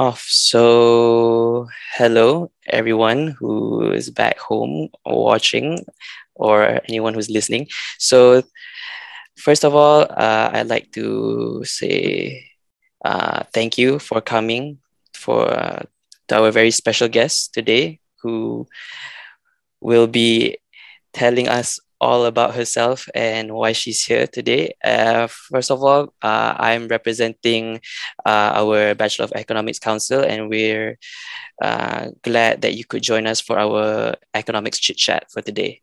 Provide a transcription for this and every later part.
off. So, hello, everyone who is back home watching, or anyone who's listening. So, first of all, uh, I'd like to say uh, thank you for coming for uh, our very special guest today, who will be telling us all about herself and why she's here today. Uh, first of all, uh, I'm representing uh, our Bachelor of Economics Council, and we're uh, glad that you could join us for our economics chit chat for today.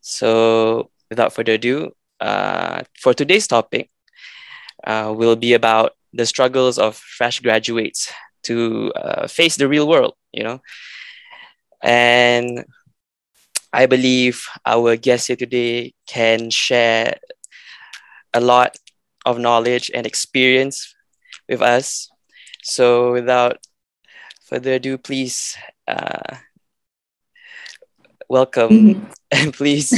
So, without further ado, uh, for today's topic, uh, will be about the struggles of fresh graduates to face the real world, you know. And I believe our guest here today can share a lot of knowledge and experience with us. So, without further ado, please uh, welcome mm-hmm. and please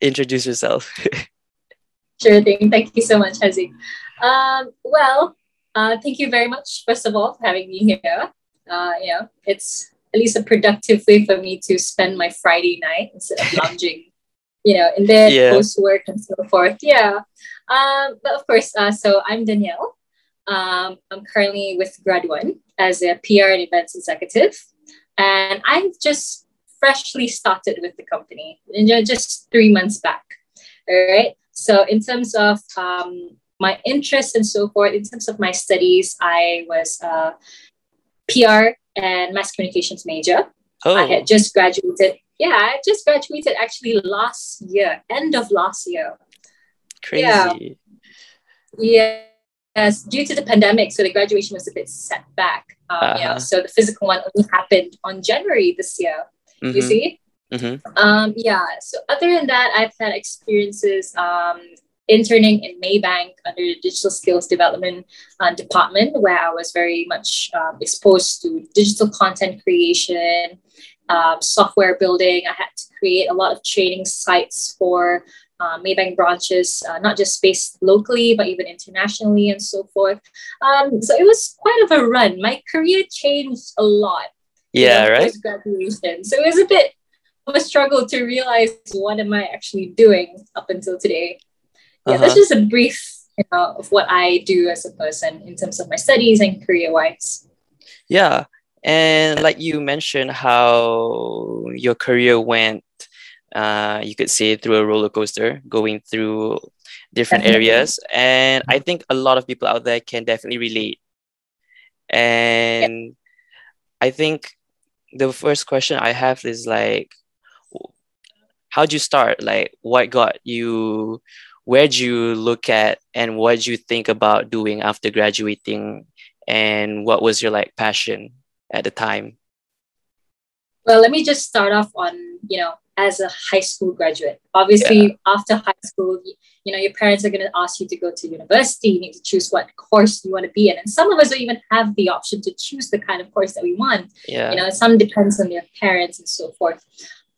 introduce yourself. sure thing. Thank you so much, Hazi. Um, well, uh, thank you very much, first of all, for having me here. Uh, yeah, it's at least a productive way for me to spend my Friday night instead of lounging, you know, in bed, yeah. post work, and so forth. Yeah. Um, but of course, uh, so I'm Danielle. Um, I'm currently with Graduan as a PR and events executive, and I've just freshly started with the company, just three months back. All right. So in terms of um, my interests and so forth, in terms of my studies, I was a PR and mass communications major. Oh. I had just graduated. Yeah, I just graduated actually last year, end of last year. Crazy. Yeah. Yes, due to the pandemic, so the graduation was a bit set back. Um, uh-huh. Yeah, so the physical one only happened on January this year. Mm-hmm. You see? Mm-hmm. Um, yeah. So other than that, I've had experiences um, interning in Maybank under the digital skills development uh, department, where I was very much um, exposed to digital content creation, um, software building. I had to create a lot of training sites for uh, Maybank branches, uh, not just based locally, but even internationally and so forth. Um, so it was quite of a run. My career changed a lot. Yeah, right. Graduation, so it was a bit of a struggle to realize what am I actually doing up until today yeah, uh-huh. that's just a brief you know, of what I do as a person in terms of my studies and career wise. Yeah. And like you mentioned, how your career went, uh, you could say through a roller coaster, going through different definitely. areas. And I think a lot of people out there can definitely relate. And I think the first question I have is like, how'd you start? Like, what got you where'd you look at and what did you think about doing after graduating? And what was your like passion at the time? Well let me just start off on you know as a high school graduate. Obviously yeah. after high school you know your parents are going to ask you to go to university. You need to choose what course you want to be in. And some of us don't even have the option to choose the kind of course that we want. Yeah. you know some depends on your parents and so forth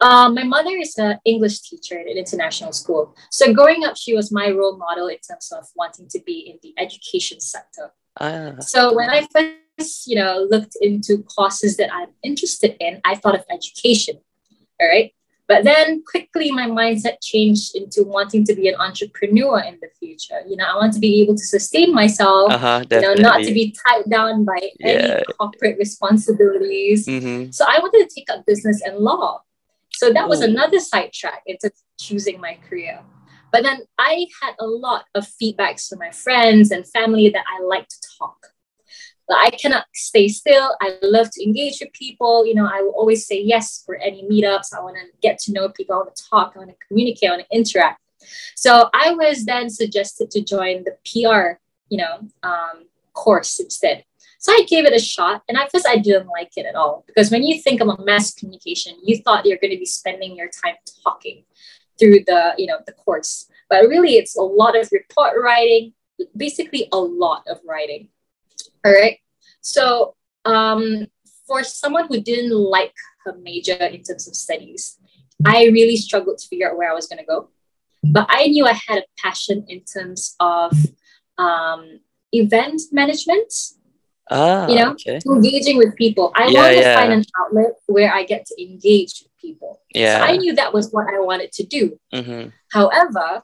um, my mother is an English teacher at an international school. So growing up, she was my role model in terms of wanting to be in the education sector. Ah. So when I first, you know, looked into courses that I'm interested in, I thought of education. All right. But then quickly my mindset changed into wanting to be an entrepreneur in the future. You know, I want to be able to sustain myself, uh-huh, you know, not to be tied down by yeah. any corporate responsibilities. Mm-hmm. So I wanted to take up business and law. So that was another sidetrack into choosing my career. But then I had a lot of feedbacks from my friends and family that I like to talk. But I cannot stay still. I love to engage with people. You know, I will always say yes for any meetups. I want to get to know people. I want to talk. I want to communicate. I want to interact. So I was then suggested to join the PR, you know, um, course instead. So I gave it a shot. And at first, I didn't like it at all because when you think about mass communication, you thought you're going to be spending your time talking through the, you know, the course. But really, it's a lot of report writing, basically a lot of writing. All right. So um, for someone who didn't like her major in terms of studies, I really struggled to figure out where I was going to go. But I knew I had a passion in terms of um, event management Ah, you know, okay. engaging with people. I Yeah, want to yeah. find an outlet where I get to engage with people. So Yeah. I knew that was what I wanted to do. Mm-hmm. However,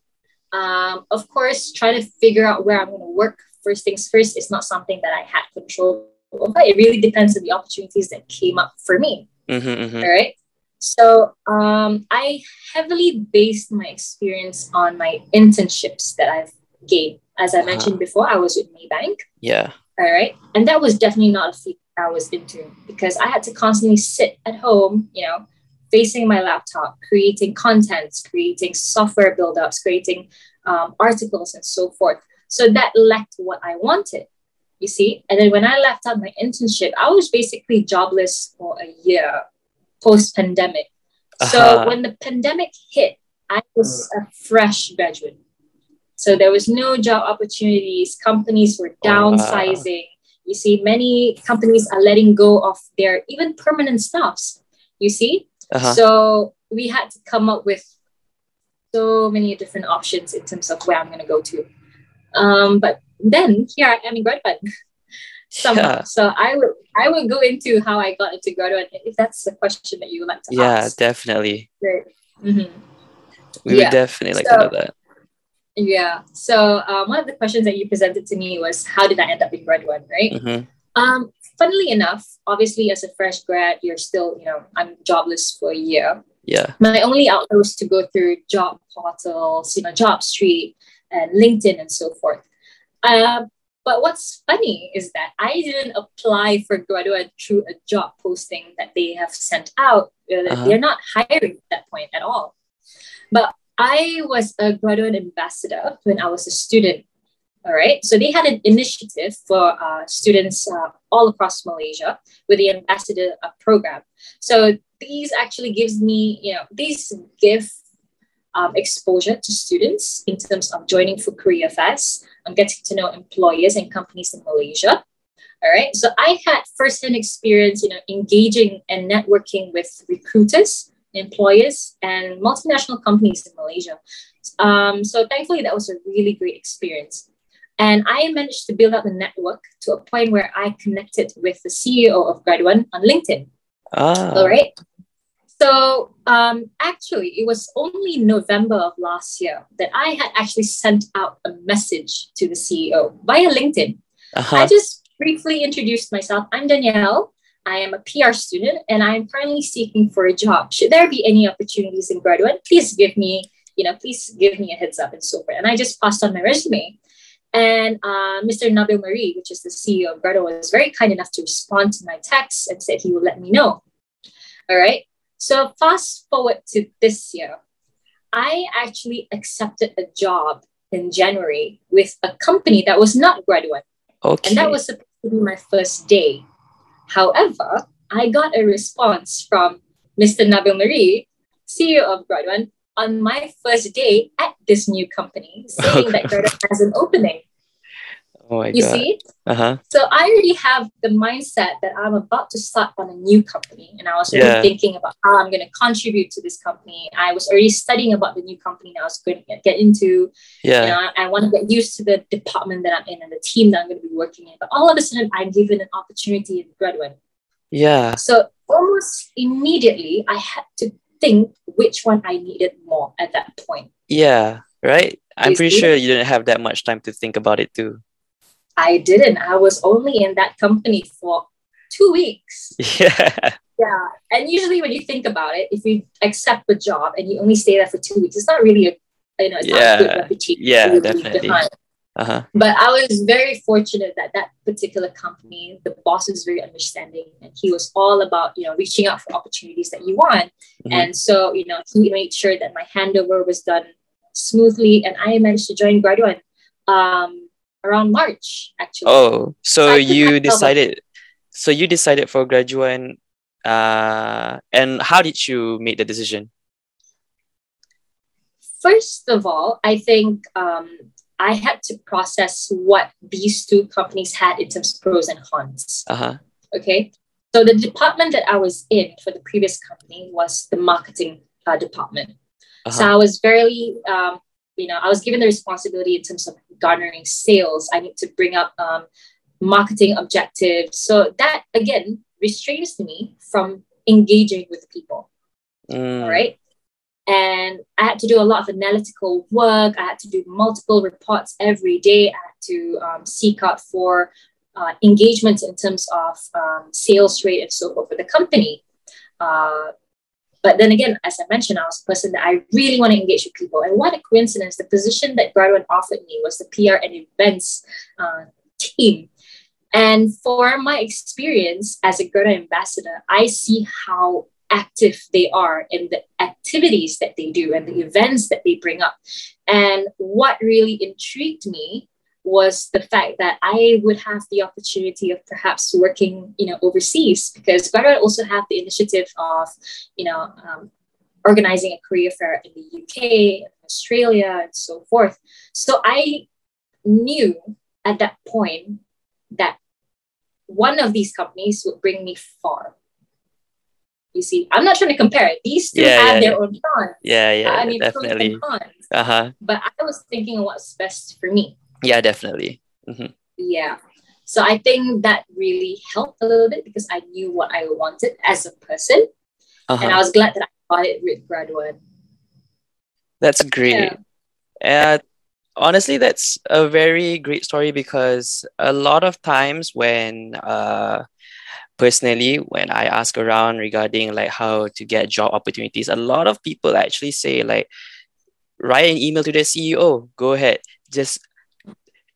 um, of course, trying to figure out where I'm going to work first things first is not something that I had control over. It really depends on the opportunities that came up for me. Mm-hmm. mm-hmm. All right. So um, I heavily based my experience on my internships that I've gained. As I Uh-huh. mentioned before, I was with Maybank. Yeah. All right. And that was definitely not a field I was into because I had to constantly sit at home, you know, facing my laptop, creating contents, creating software build-ups, creating um, articles and so forth. So that lacked what I wanted, you see. And then when I left out my internship, I was basically jobless for a year post-pandemic. So Uh-huh. when the pandemic hit, I was a fresh graduate. So there was no job opportunities. Companies were Oh, wow. downsizing. You see, many companies are letting go of their even permanent staffs. You see, Uh-huh. so we had to come up with so many different options in terms of where I'm going to go to. Um, but then here I am in Graduan somehow. Yeah. So I would I would go into how I got into Graduan if that's the question that you would like to Yeah, ask. Yeah, definitely. Mhm. We Yeah. would definitely like So- to know that. Yeah. So um, one of the questions that you presented to me was how did I end up in Graduan, right? Mm-hmm. Um, funnily enough, obviously as a fresh grad, you're still, you know, I'm jobless for a year. Yeah. My only outlet was to go through job portals, you know, Job Street and LinkedIn and so forth. Uh, but what's funny is that I didn't apply for Graduan through a job posting that they have sent out. Uh, Uh-huh. They're not hiring at that point at all. But I was a graduate ambassador when I was a student. All right. So they had an initiative for uh, students uh, all across Malaysia with the ambassador uh, program. So these actually gives me, you know, these give um, exposure to students in terms of joining for career fairs and getting to know employers and companies in Malaysia. All right. So I had firsthand experience, you know, engaging and networking with recruiters, employers, and multinational companies in Malaysia. Um, so thankfully, that was a really great experience. And I managed to build up the network to a point where I connected with the CEO of Graduan on LinkedIn. Ah. All right. So um, actually, it was only November of last year that I had actually sent out a message to the CEO via LinkedIn. I Uh-huh. just briefly introduced myself. I'm Danielle. I am a PR student and I am currently seeking for a job. Should there be any opportunities in Graduan, please give me, you know, please give me a heads up and so forth. And I just passed on my resume. And uh, Mr. Nabil Marie, which is the CEO of Graduan, was very kind enough to respond to my text and said he would let me know. All right. So fast forward to this year, I actually accepted a job in January with a company that was not Graduan. Okay. And that was supposed to be my first day. However, I got a response from Mr. Nabil Marie, CEO of Graduan, on my first day at this new company, saying that Graduan has an opening. Oh my You god. see? Uh-huh. So I already have the mindset that I'm about to start on a new company. And I was already Yeah. thinking about how I'm going to contribute to this company. I was already studying about the new company that I was going to get, get into. Yeah. You know, I, I want to get used to the department that I'm in and the team that I'm going to be working in. But all of a sudden, I'm given an opportunity in Graduan. Yeah. So almost immediately, I had to think which one I needed more at that point. Yeah. Right? I'm pretty sure you didn't have that much time to think about it too. I didn't. I was only in that company for two weeks. Yeah. Yeah. And usually, when you think about it, if you accept the job and you only stay there for two weeks, it's not really a you know, it's not a good Yeah. reputation. Yeah, definitely. Uh-huh. But I was very fortunate that that particular company, the boss was very understanding and he was all about, you know, reaching out for opportunities that you want. Mhm. And so, you know, he made sure that my handover was done smoothly and I managed to join Graduan um, around March, actually. Oh, so you decided so you decided for Graduan uh and how did you make the decision? First of all, I think um, I had to process what these two companies had in terms of pros and cons. Uh-huh. Okay. So the department that I was in for the previous company was the marketing uh, department. So Uh-huh. I was very, um, you know, I was given the responsibility in terms of garnering sales. I need to bring up um, marketing objectives. So that again restrains me from engaging with people. Mm. Right. And I had to do a lot of analytical work. I had to do multiple reports every day. I had to um, seek out for uh, engagement in terms of um, sales rate and so forth for the company. Uh, but then again, as I mentioned, I was a person that I really want to engage with people. And what a coincidence, the position that Graduan offered me was the PR and events uh, team. And for my experience as a Gerda ambassador, I see how active they are in the activities that they do and the events that they bring up. And what really intrigued me was the fact that I would have the opportunity of perhaps working, you know, overseas because Graduan also have the initiative of, you know, um, organizing a career fair in the UK, Australia, and so forth. So I knew at that point that one of these companies would bring me far. You see, I'm not trying to compare it. These two Yeah, have yeah, their own cons. Yeah, yeah, I mean, definitely. cons. Uh huh. But I was thinking what's best for me. Yeah, definitely. Yeah. So I think that really helped a little bit because I knew what I wanted as a person. Uh-huh. And I was glad that I got it with Graduan. That's great. Yeah. Uh, honestly, that's a very great story because a lot of times when, uh, personally, when I ask around regarding like how to get job opportunities, a lot of people actually say like, write an email to the CEO. Go ahead, just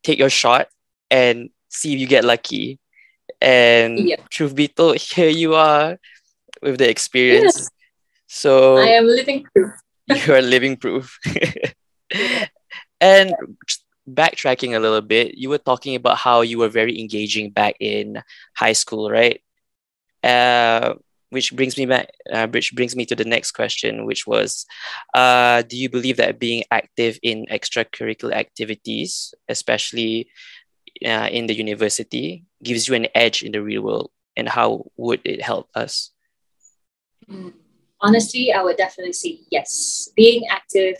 take your shot and see if you get lucky. And Yeah. truth be told, here you are with the experience. So I am living proof. you are living proof. and backtracking a little bit, you were talking about how you were very engaging back in high school, right? Uh, which brings me back, uh, which brings me to the next question, which was, uh, do you believe that being active in extracurricular activities, especially uh, in the university, gives you an edge in the real world, and how would it help us? Honestly, I would definitely say yes. Being active,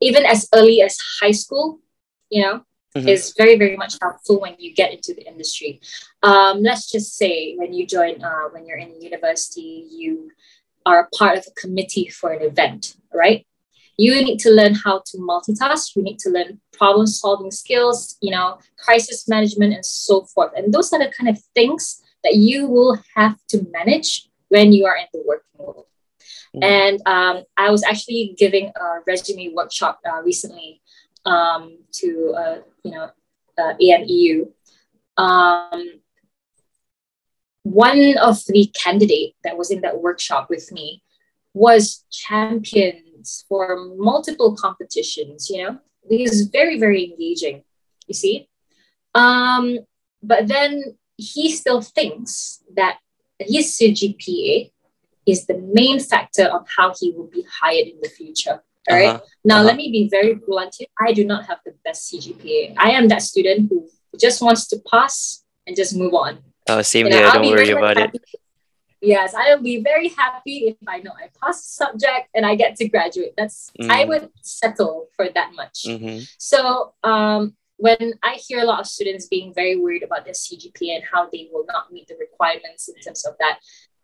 even as early as high school, you know, Mhm. is very, very much helpful when you get into the industry. Um, let's just say when you join, uh, when you're in university, you are a part of a committee for an event, right? You need to learn how to multitask. You need to learn problem solving skills, you know, crisis management, and so forth. And those are the kind of things that you will have to manage when you are in the working world. Mhm. And um, I was actually giving a resume workshop uh, recently um, to uh, you know uh, AMEU. Um, one of the candidate that was in that workshop with me was champions for multiple competitions. You know, he is very very engaging. You see, um, but then he still thinks that his CGPA is the main factor of how he will be hired in the future. All right. Uh-huh. Now, Uh-huh. let me be very blunt here. I do not have the best CGPA. I am that student who just wants to pass and just move on. Oh, same here. Don't worry about it. Yes, I will be very happy if I know I pass the subject and I get to graduate. That's I Mm. would settle for that much. Mm-hmm. So um, when I hear a lot of students being very worried about their CGPA and how they will not meet the requirements in terms of that,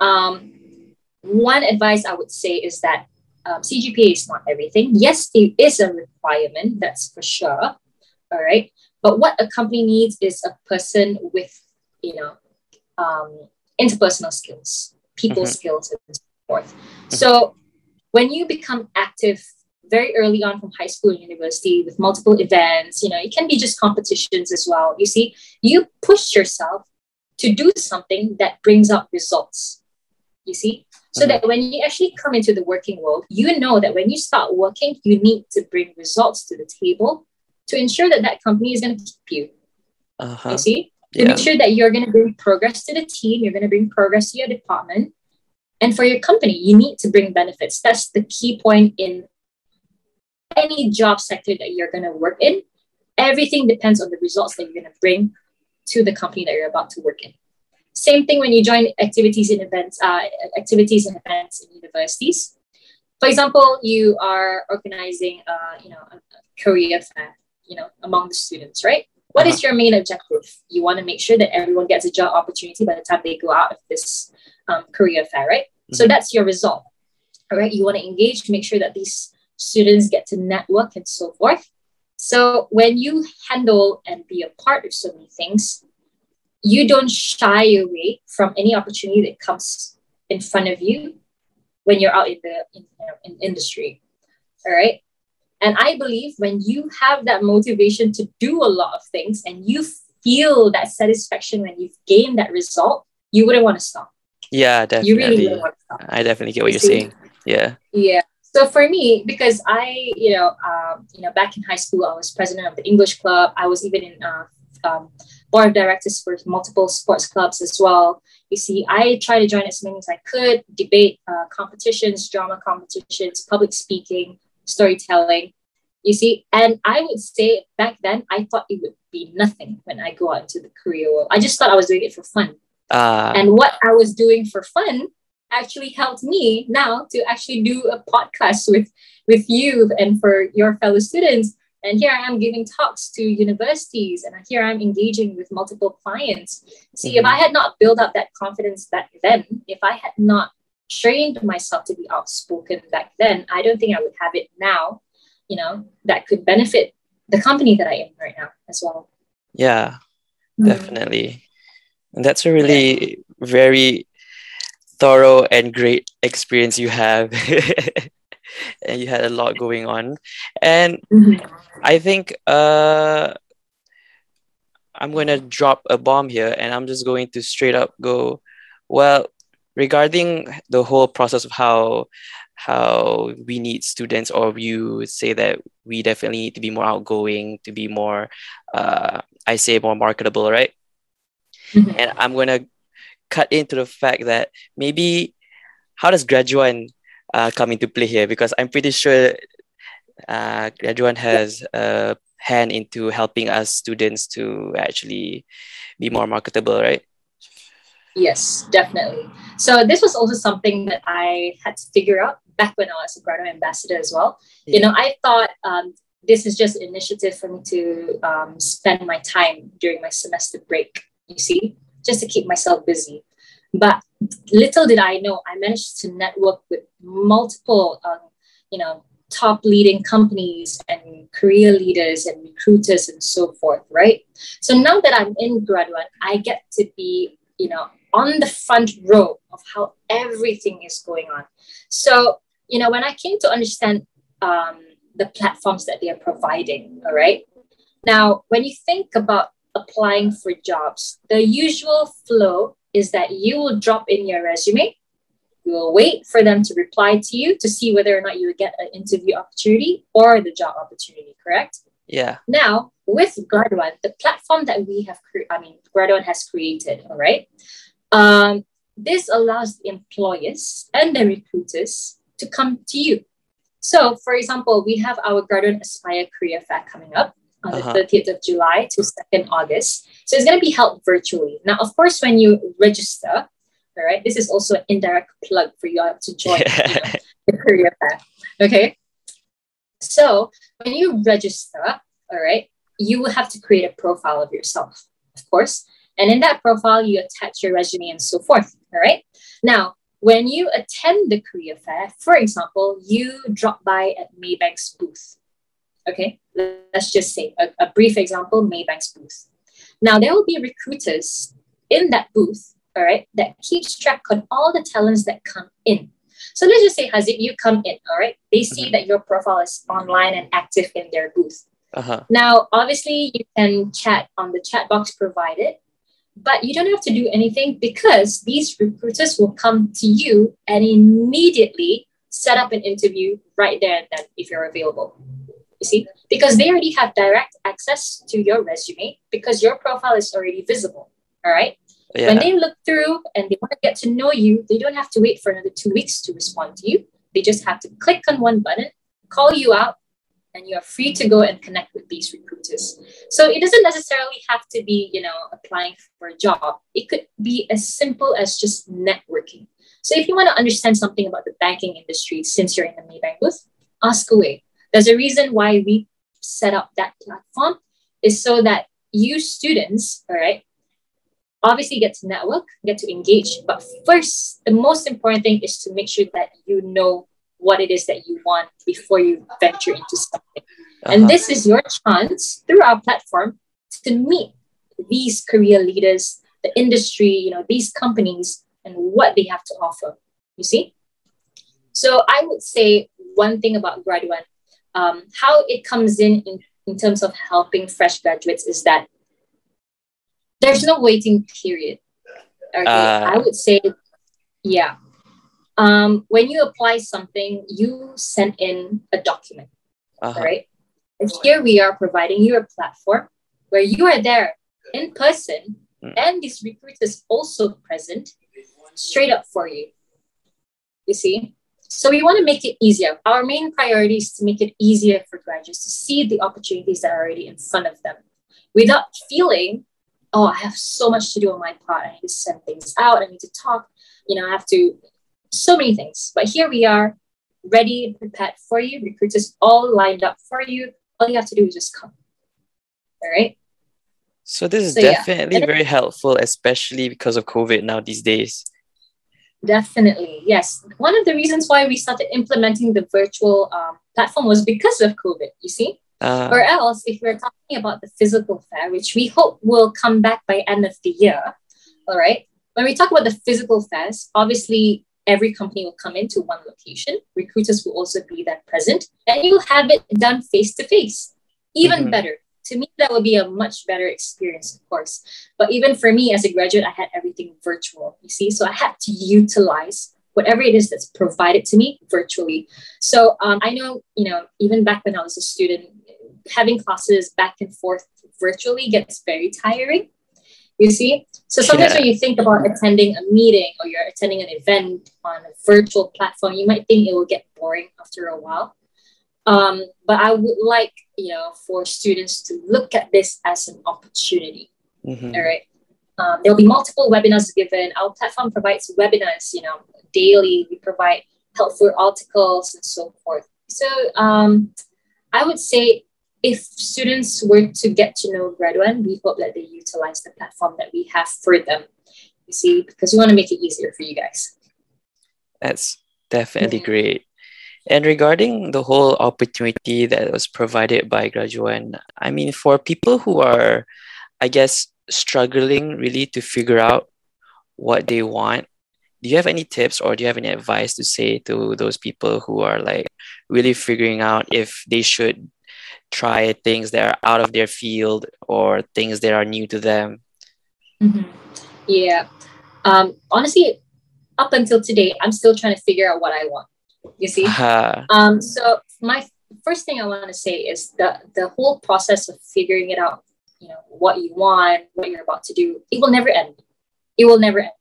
um, one advice I would say is that um, CGPA is not everything. Yes, it is a requirement, that's for sure. All right. But what a company needs is a person with, you know, um, interpersonal skills, people Mhm. skills, and so forth. So when you become active very early on from high school and university with multiple events, you know, it can be just competitions as well. You see, you push yourself to do something that brings up results. You see? So that when you actually come into the working world, you know that when you start working, you need to bring results to the table to ensure that that company is going to keep you. Uh-huh. You see? To Yeah. make sure that you're going to bring progress to the team, you're going to bring progress to your department. And for your company, you need to bring benefits. That's the key point in any job sector that you're going to work in. Everything depends on the results that you're going to bring to the company that you're about to work in. Same thing when you join activities and events, uh, activities and events in universities. For example, you are organizing, uh, you know, a, a career fair, you know, among the students, right? What uh-huh. is your main objective? You want to make sure that everyone gets a job opportunity by the time they go out of this um, career fair, right? Mm-hmm. So that's your result. All right. You want to engage, to make sure that these students get to network and so forth. So when you handle and be a part of so many things, you don't shy away from any opportunity that comes in front of you when you're out in the in, you know, in industry. All right. And I believe when you have that motivation to do a lot of things and you feel that satisfaction when you've gained that result, you wouldn't want to stop. Yeah, definitely. You really wouldn't want to stop. I definitely get what you're saying. Yeah. Yeah. So for me, because I, you know, um, you know, back in high school, I was president of the English club. I was even in uh, um, board of directors for multiple sports clubs as well. You see, I try to join as many as I could, debate uh, competitions, drama competitions, public speaking, storytelling. You see, and I would say back then, I thought it would be nothing when I go out into the career world. I just thought I was doing it for fun. Uh, and what I was doing for fun actually helped me now to actually do a podcast with with you and for your fellow students and here I am giving talks to universities, and here I'm engaging with multiple clients. See, mm-hmm. if I had not built up that confidence back then, if I had not trained myself to be outspoken back then, I don't think I would have it now, you know, that could benefit the company that I am right now as well. Yeah, mm-hmm. definitely. And that's a really very thorough and great experience you have. and you had a lot going on. And mm-hmm. I think uh, I'm going to drop a bomb here and I'm just going to straight up go, well, regarding the whole process of how how we need students or you say that we definitely need to be more outgoing to be more uh, i say more marketable right mm-hmm. and i'm going to cut into the fact that maybe how does Graduan uh, come into play here because I'm pretty sure uh, everyone has a hand into helping us students to actually be more marketable, right? Yes, definitely. So this was also something that I had to figure out back when I was a graduate ambassador as well. Yeah. You know, I thought um, this is just an initiative for me to um, spend my time during my semester break. You see, just to keep myself busy. But little did I know, I managed to network with multiple, um, you know, top leading companies and career leaders and recruiters and so forth, right? So now that I'm in Graduan, I get to be, you know, on the front row of how everything is going on. So, you know, when I came to understand um, the platforms that they are providing, all right. Now, when you think about applying for jobs, the usual flow is that you will drop in your resume. You will wait for them to reply to you to see whether or not you will get an interview opportunity or the job opportunity, correct? Yeah. Now, with Graduan, the platform that we have, created, I mean, Graduan has created, all right? Um, this allows the employers and the recruiters to come to you. So, for example, we have our Graduan Aspire Career Fair coming up on uh-huh. the 30th of July to 2nd August. So it's going to be held virtually. Now, of course, when you register, all right, this is also an indirect plug for you to join you know, the career path. Okay. So when you register, all right, you will have to create a profile of yourself, of course. And in that profile, you attach your resume and so forth. All right. Now, when you attend the career fair, for example, you drop by at Maybank's booth. Okay, let's just say a, a brief example Maybank's booth. Now, there will be recruiters in that booth, all right, that keeps track on all the talents that come in. So let's just say, Haziq, you come in, all right, they see mm-hmm. that your profile is online and active in their booth. Uh-huh. Now, obviously, you can chat on the chat box provided, but you don't have to do anything because these recruiters will come to you and immediately set up an interview right there and then if you're available you see? Because they already have direct access to your resume because your profile is already visible all right? Yeah. when they look through and they want to get to know you they don't have to wait for another two weeks to respond to you. They just have to click on one button call you out and you are free to go and connect with these recruiters. So it doesn't necessarily have to be you know applying for a job. It could be as simple as just networking. So if you want to understand something about the banking industry since you're in the maybank booth ask away there's a reason why we set up that platform is so that you students, all right, obviously get to network, get to engage. But first, the most important thing is to make sure that you know what it is that you want before you venture into something. Uh-huh. And this is your chance through our platform to meet these career leaders, the industry, you know, these companies and what they have to offer. You see? So I would say one thing about Graduan, um, how it comes in, in in terms of helping fresh graduates is that there's no waiting period. Okay, uh, I would say, yeah. Um, when you apply something, you send in a document, uh-huh. right? And here we are providing you a platform where you are there in person mm. and these recruiters also present straight up for you. You see? So we want to make it easier. Our main priority is to make it easier for graduates to see the opportunities that are already in front of them without feeling, oh, I have so much to do on my part. I need to send things out. I need to talk. You know, I have to, so many things. But here we are, ready and prepared for you. Recruiters all lined up for you. All you have to do is just come. All right. So this is so, definitely yeah. very helpful, especially because of COVID now these days. Definitely, yes. One of the reasons why we started implementing the virtual um, platform was because of COVID, you see? Uh, or else, if we're talking about the physical fair, which we hope will come back by end of the year, all right? When we talk about the physical fairs, obviously every company will come into one location. Recruiters will also be there present, and you'll have it done face to face. Even mm-hmm. better, to me that would be a much better experience of course. But even for me as a graduate i had everything virtual you see? So i had to utilize whatever it is that's provided to me virtually. So um, i know you know even back when i was a student having classes back and forth virtually gets very tiring you see? So sometimes yeah. when you think about attending a meeting or you're attending an event on a virtual platform you might think it will get boring after a while um, but I would like, you know, for students to look at this as an opportunity. Mm-hmm. All right. Um, there'll be multiple webinars given. Our platform provides webinars, you know, daily. We provide helpful articles and so forth. So um, I would say if students were to get to know Graduan, we hope that they utilize the platform that we have for them. You see, because we want to make it easier for you guys. That's definitely great. And regarding the whole opportunity that was provided by Graduan, I mean, for people who are, I guess, struggling really to figure out what they want, do you have any tips or do you have any advice to say to those people who are like really figuring out if they should try things that are out of their field or things that are new to them? Mm-hmm. Yeah. Um, honestly, up until today, I'm still trying to figure out what I want. You see? Uh-huh. Um, so my first thing I want to say is the the whole process of figuring it out, you know, what you want, what you're about to do, it will never end. It will never end.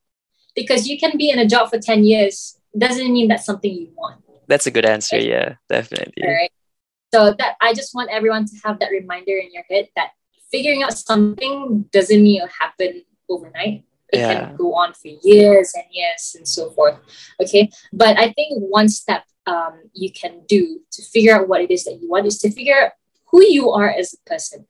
Because you can be in a job for 10 years, doesn't mean that's something you want. That's a good answer, right? yeah, definitely. All right. So that I just want everyone to have that reminder in your head that figuring out something doesn't mean it'll happen overnight it yeah. can go on for years and years and so forth okay? But i think one step um, you can do to figure out what it is that you want is to figure out who you are as a person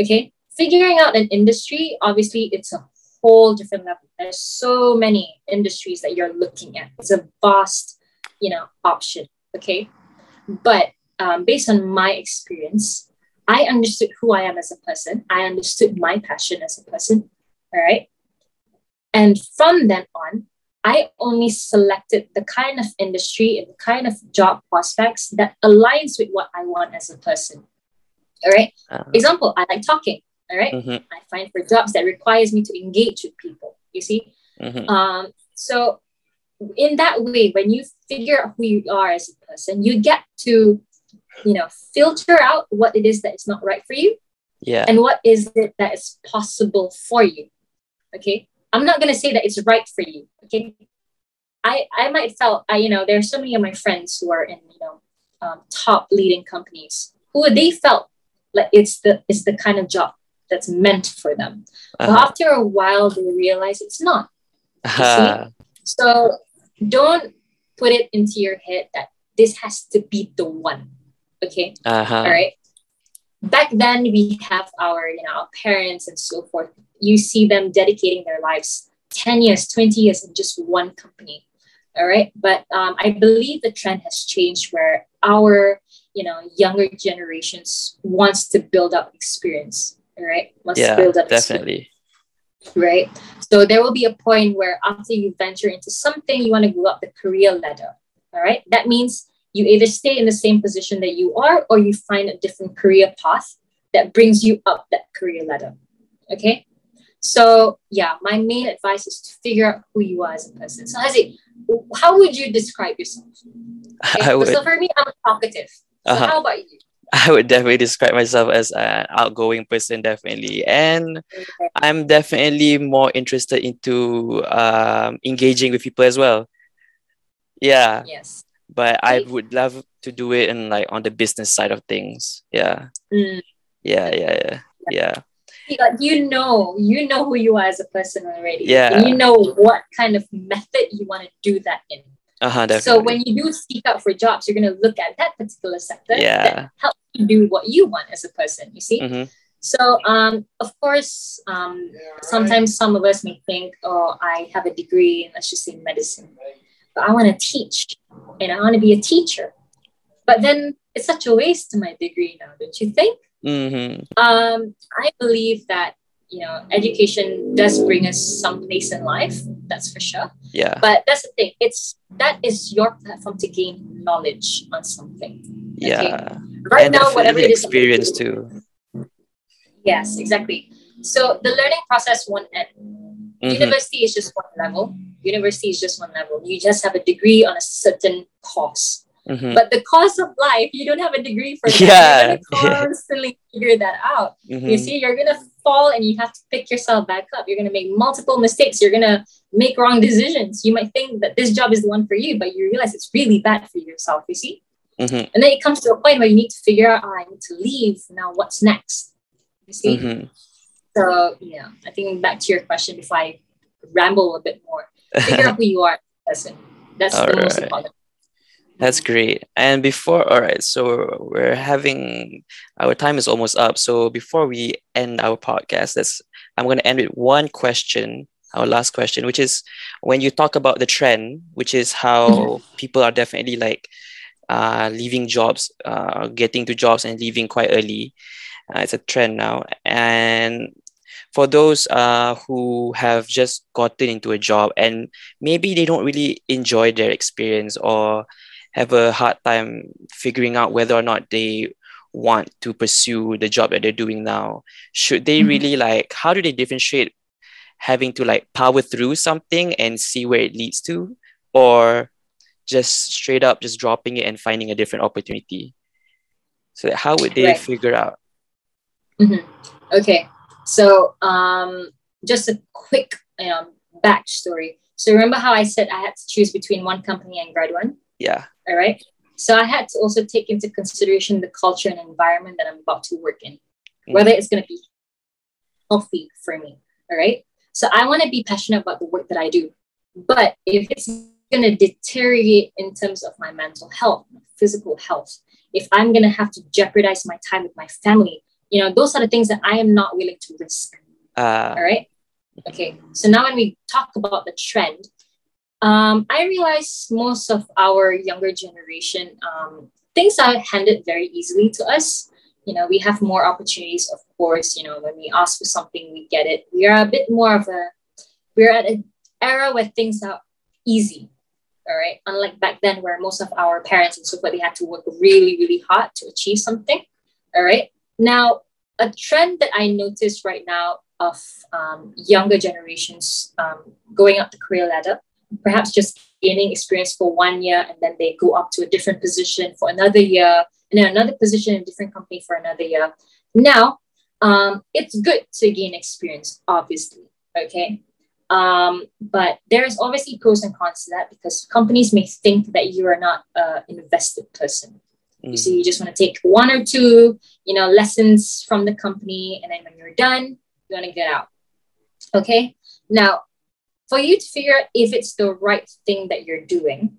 okay? Figuring out an industry obviously it's a whole different level. There's so many industries that you're looking at. It's a vast you know option okay? But um, based on my experience i understood who i am as a person. I understood my passion as a person all right and from then on, I only selected the kind of industry and the kind of job prospects that aligns with what I want as a person. All right. uh-huh. Example, I like talking. All right? mm-hmm. I find for jobs that requires me to engage with people. You see? Mm-hmm. Um, so in that way, when you figure out who you are as a person, you get to, you know, filter out what it is that is not right for you. Yeah. And what is it that is possible for you. Okay. I'm not gonna say that it's right for you. Okay. I I might felt I you know there's so many of my friends who are in you know um, top leading companies who they felt like it's the it's the kind of job that's meant for them. Uh-huh. But after a while, they realize it's not. Uh-huh. So don't put it into your head that this has to be the one. Okay. Uh-huh. All right. Back then we have our you know our parents and so forth. You see them dedicating their lives 10 years 20 years in just one company. All right? But um, i believe the trend has changed where our you know younger generations wants to build up experience. All right? Wants yeah to build up definitely. Right? So there will be a point where after you venture into something you want to go up the career ladder. All right? That means you either stay in the same position that you are or you find a different career path that brings you up that career ladder okay so yeah my main advice is to figure out who you are as a person so Haziq, how would you describe yourself okay? I would so for me i'm talkative so Uh-huh. how about you I would definitely describe myself as an outgoing person, definitely. And I'm definitely more interested into um, engaging with people as well. Yeah, yes but I would love to do it in like on the business side of things. Yeah, Mm. yeah, yeah, yeah, yeah. like you know you know who you are as a person already Yeah. and you know what kind of method you want to do that in Uh huh. Definitely. so when you do seek out for jobs you're going to look at that particular sector Yeah. that helps you do what you want as a person you see hmm so um of course um sometimes some of us may think oh i have a degree in let's just say medicine but i want to teach and i want to be a teacher but then it's such a waste to my degree now don't you think hmm um, I believe that you know education does bring us some place in life. That's for sure. Yeah. But that's the thing. It's that is your platform to gain knowledge on something. Yeah. Right and now, whatever it is, experience too. Yes, exactly. So the learning process won't end. Mhm. University is just one level. University is just one level. You just have a degree on a certain course. Mhm. But the course of life, you don't have a degree for that. Yeah, constantly figure that out. You Mhm. see, you're gonna fall and you have to pick yourself back up. You're gonna make multiple mistakes. You're gonna make wrong decisions. You might think that this job is the one for you, but you realize it's really bad for yourself, you see? Mhm. And then it comes to a point where you need to figure out, oh, I need to leave. Now what's next? You see? So yeah, I think back to your question before I ramble a bit more. Figure out who you are as a person. That's the most important. That's great. And before, all right, so we're having our time is almost up. So before we end our podcast, that's I'm going to end with one question, our last question, which is when you talk about the trend, which is how people are definitely like uh, leaving jobs, uh, getting to jobs and leaving quite early. Uh, it's a trend now. And for those uh, who have just gotten into a job and maybe they don't really enjoy their experience or have a hard time figuring out whether or not they want to pursue the job that they're doing now should they Mhm. really like how do they differentiate having to like power through something and see where it leads to or just straight up just dropping it and finding a different opportunity so how would they Right. figure out Mhm. Okay, so um, just a quick um, backstory. So remember how I said I had to choose between one company and Graduan? yeah All right. So I had to also take into consideration the culture and environment that I'm about to work in, whether it's going to be healthy for me. All right. So I want to be passionate about the work that I do. But if it's going to deteriorate in terms of my mental health, my physical health, if I'm going to have to jeopardize my time with my family, you know, those are the things that I am not willing to risk. uh All right. Okay. So now when we talk about the trend, um, I realize most of our younger generation, um, things are handed very easily to us. You know, we have more opportunities, of course. You know, when we ask for something, we get it. We are a bit more of a, we're at an era where things are easy. All right. Unlike back then, where most of our parents and so forth, they had to work really, really hard to achieve something. All right. Now, a trend that I notice right now of um, younger generations um, going up the career ladder, perhaps just gaining experience for one year and then they go up to a different position for another year and then another position in a different company for another year. Now, um, it's good to gain experience, obviously. Okay. Um, but there's obviously pros and cons to that because companies may think that you are not an invested person. You mm, see, you just want to take one or two, you know, lessons from the company, and then when you're done, you want to get out. Okay. Now, for you to figure out if it's the right thing that you're doing,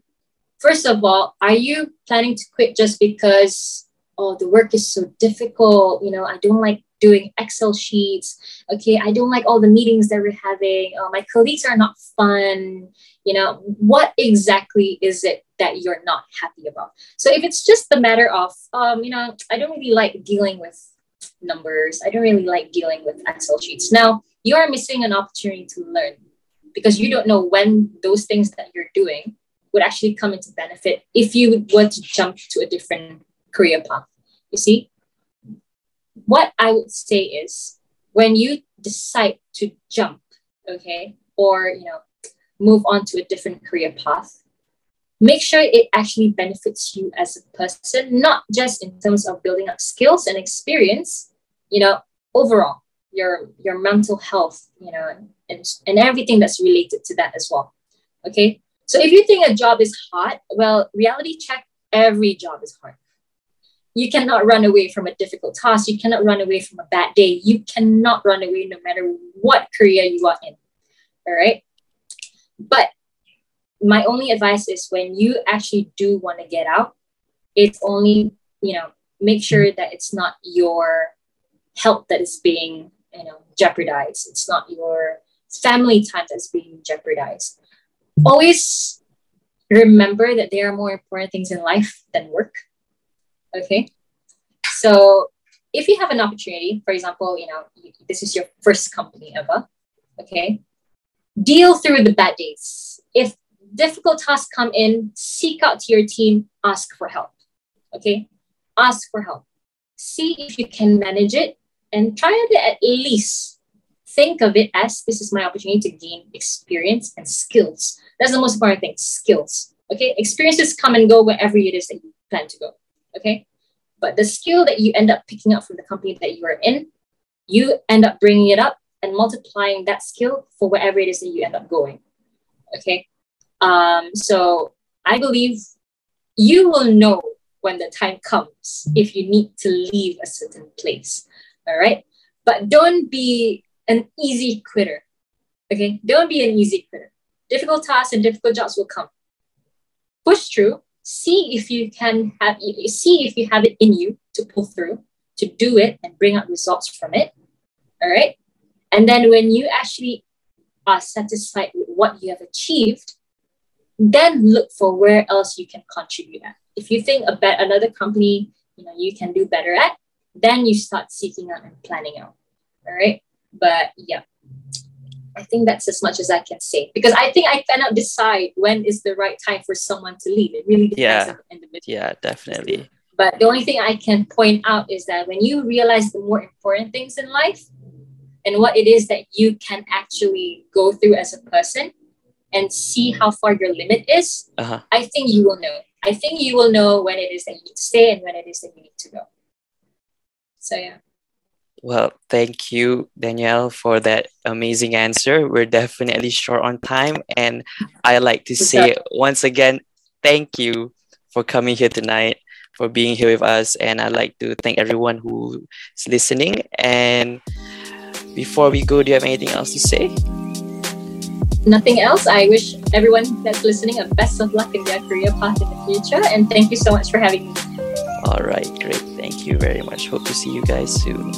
first of all, are you planning to quit just because oh, the work is so difficult. You know, I don't like doing Excel sheets. Okay, I don't like all the meetings that we're having. Uh, my colleagues are not fun. You know, what exactly is it that you're not happy about? So if it's just the matter of, um, you know, I don't really like dealing with numbers. I don't really like dealing with Excel sheets. Now, you are missing an opportunity to learn because you don't know when those things that you're doing would actually come into benefit if you were to jump to a different career path. You see, what I would say is when you decide to jump, okay, or you know, move on to a different career path, make sure it actually benefits you as a person, not just in terms of building up skills and experience, you know, overall, your your mental health, you know, and, and everything that's related to that as well. Okay. So if you think a job is hard, well, reality check, every job is hard you cannot run away from a difficult task. You cannot run away from a bad day. You cannot run away no matter what career you are in. All right. But my only advice is when you actually do want to get out, it's only, you know, make sure that it's not your health that is being, you know, jeopardized. It's not your family time that's being jeopardized. Always remember that there are more important things in life than work Okay. So if you have an opportunity, for example, you know, this is your first company ever, okay, deal through the bad days. If difficult tasks come in, seek out to your team, ask for help, okay? Ask for help. See if you can manage it and try to at least think of it as this is my opportunity to gain experience and skills. That's the most important thing skills. Okay, experiences come and go wherever it is that you plan to go. Okay. But the skill that you end up picking up from the company that you are in, you end up bringing it up and multiplying that skill for wherever it is that you end up going. Okay. Um, so I believe you will know when the time comes if you need to leave a certain place. All right. But don't be an easy quitter. Okay. Don't be an easy quitter. Difficult tasks and difficult jobs will come. Push through, see if you can have see if you have it in you to pull through to do it and bring out results from it. All right? And then when you actually are satisfied with what you have achieved then look for where else you can contribute at. If you think about another company you know you can do better at then you start seeking out and planning out. All right? But yeah I think that's as much as I can say because I think I cannot decide when is the right time for someone to leave. It really depends yeah. on the individual. Yeah, definitely. But the only thing I can point out is that when you realize the more important things in life and what it is that you can actually go through as a person and see how far your limit is, uh-huh. I think you will know. I think you will know when it is that you need to stay and when it is that you need to go. So yeah. Well, thank you, Danielle, for that amazing answer. We're definitely short on time. And I like to say once again, thank you for coming here tonight, for being here with us. And I'd like to thank everyone who's listening. And before we go, do you have anything else to say? Nothing else. I wish everyone that's listening a best of luck in their career path in the future. And thank you so much for having me. All right, great. Thank you very much. Hope to see you guys soon.